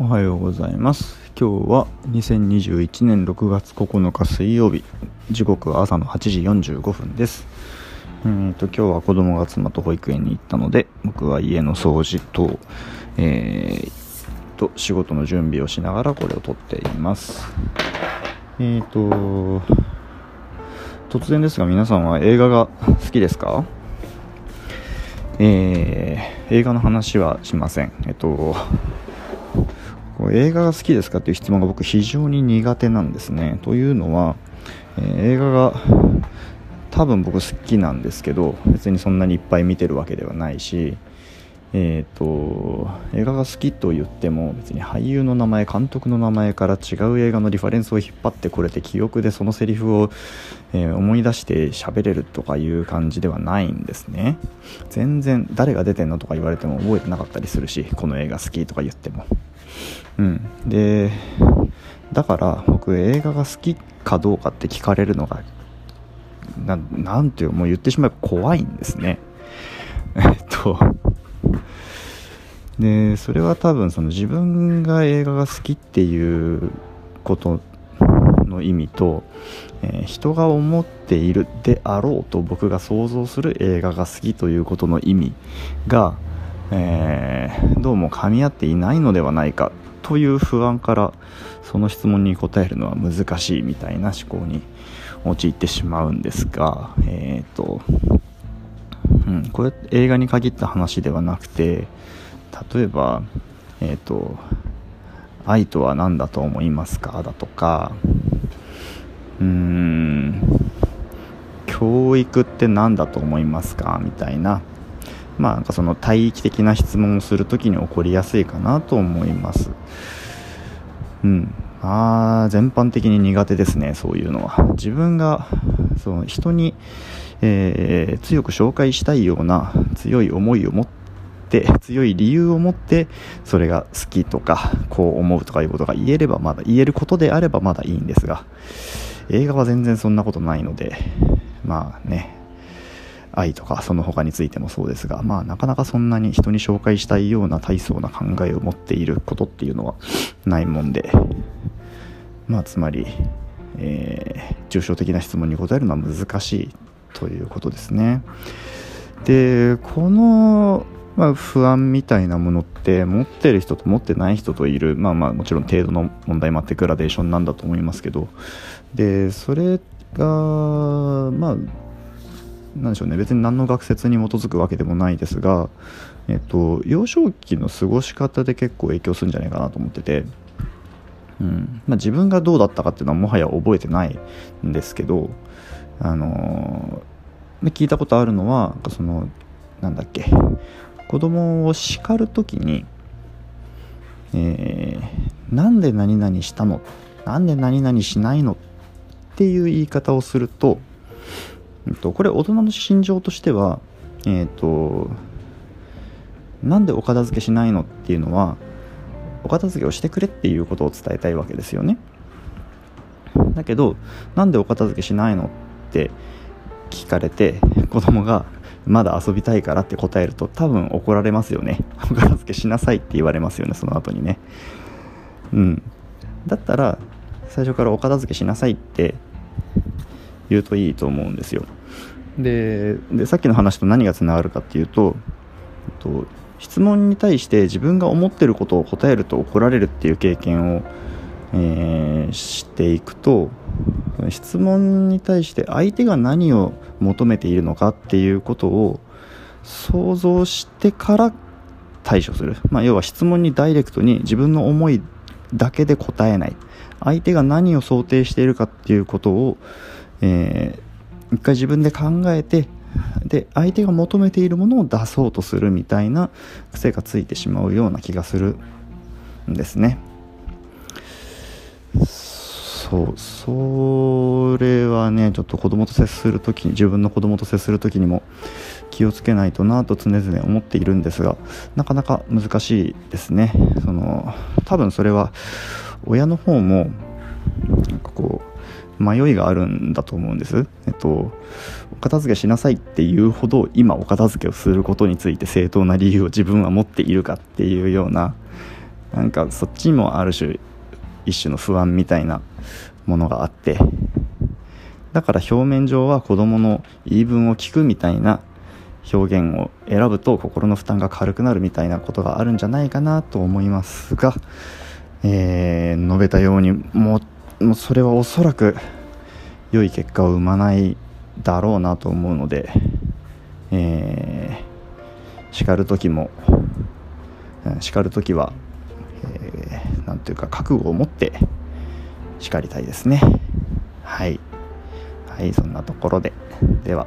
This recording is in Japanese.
おはようございます。今日は2021年6月9日水曜日。時刻は朝の8時45分です。うんと今日は子供が妻と保育園に行ったので僕は家の掃除とえー、と仕事の準備をしながらこれを撮っています。えーと突然ですが皆さんは映画が好きですか？えー、映画の話はしません。えっと映画が好きですかっていう質問が僕非常に苦手なんですね。というのは、えー、映画が多分僕好きなんですけど別にそんなにいっぱい見てるわけではないし、えーと、映画が好きと言っても別に俳優の名前監督の名前から違う映画のリファレンスを引っ張ってこれて記憶でそのセリフを、えー、思い出して喋れるとかいう感じではないんですね。全然誰が出てんのとか言われても覚えてなかったりするしこの映画好きとか言っても。うん、でだから僕映画が好きかどうかって聞かれるのがなんていうもう言ってしまえば怖いんですね。えっとでそれは多分その自分が映画が好きっていうことの意味と、えー、人が思っているであろうと僕が想像する映画が好きということの意味が、えー、どうも噛み合っていないのではないかという不安からその質問に答えるのは難しいみたいな思考に陥ってしまうんですが、え、ー、と、うん、これ映画に限った話ではなくて例えば、えっ、ー、と「愛とは何だと思いますか?」だとかうーん教育って何だと思いますか？みたいなまあ、なんかその帯域的な質問をするときに起こりやすいかなと思います。うん。まあ、全般的に苦手ですね、そういうのは。自分が、その人に、えー、強く紹介したいような強い思いを持って、強い理由を持って、それが好きとか、こう思うとかいうことが言えればまだ、言えることであればまだいいんですが、映画は全然そんなことないので、まあね、愛とかその他についてもそうですが、まあなかなかそんなに人に紹介したいような大層な考えを持っていることっていうのはないもんで、まあつまり、えー、抽象的な質問に答えるのは難しいということですね。で、この、まあ、不安みたいなものって持ってる人と持ってない人といるまあまあもちろん程度の問題もあってグラデーションなんだと思いますけど。でそれがまあなんでしょうね。別に何の学説に基づくわけでもないですが、えっと、幼少期の過ごし方で結構影響するんじゃないかなと思ってて、うん。まあ、自分がどうだったかっていうのはもはや覚えてないんですけど、あのー、聞いたことあるのはそのなんだっけ。子供を叱る時に、えー、なんで何々したの？なんで何々しないの？っていう言い方をするとえっと、これ大人の心情としては、えっと、なんでお片付けしないの？っていうのはお片付けをしてくれっていうことを伝えたいわけですよね。だけどなんでお片付けしないの？って聞かれて子供がまだ遊びたいからって答えると多分怒られますよね。お片付けしなさいって言われますよねその後にね。うん。だったら最初からお片付けしなさいって言うといいと思うんですよ。ででさっきの話と何がつながるかっていうとと質問に対して自分が思ってることを答えると怒られるっていう経験を、えー、していくと質問に対して相手が何を求めているのかっていうことを想像してから対処する、まあ、要は質問にダイレクトに自分の思いだけで答えない。相手が何を想定しているかっていうことを、えー一回自分で考えてで相手が求めているものを出そうとするみたいな癖がついてしまうような気がするんですね。そうそれはねちょっと子供と接する時に自分の子供と接する時にも気をつけないとなと常々思っているんですがなかなか難しいですねその多分それは親の方もなんかこう迷いがあるんだと思うんです。えっと、お片付けしなさいっていうほど今お片付けをすることについて正当な理由を自分は持っているかっていうようななんかそっちもある種一種の不安みたいなものがあってだから表面上は子供の言い分を聞くみたいな表現を選ぶと心の負担が軽くなるみたいなことがあるんじゃないかなと思いますが、えー、述べたようにもうそれはおそらく良い結果を生まないだろうなと思うので、えー、叱る時も叱る時はえー、ていうか覚悟を持って叱りたいですね。はい。はいそんなところで。では。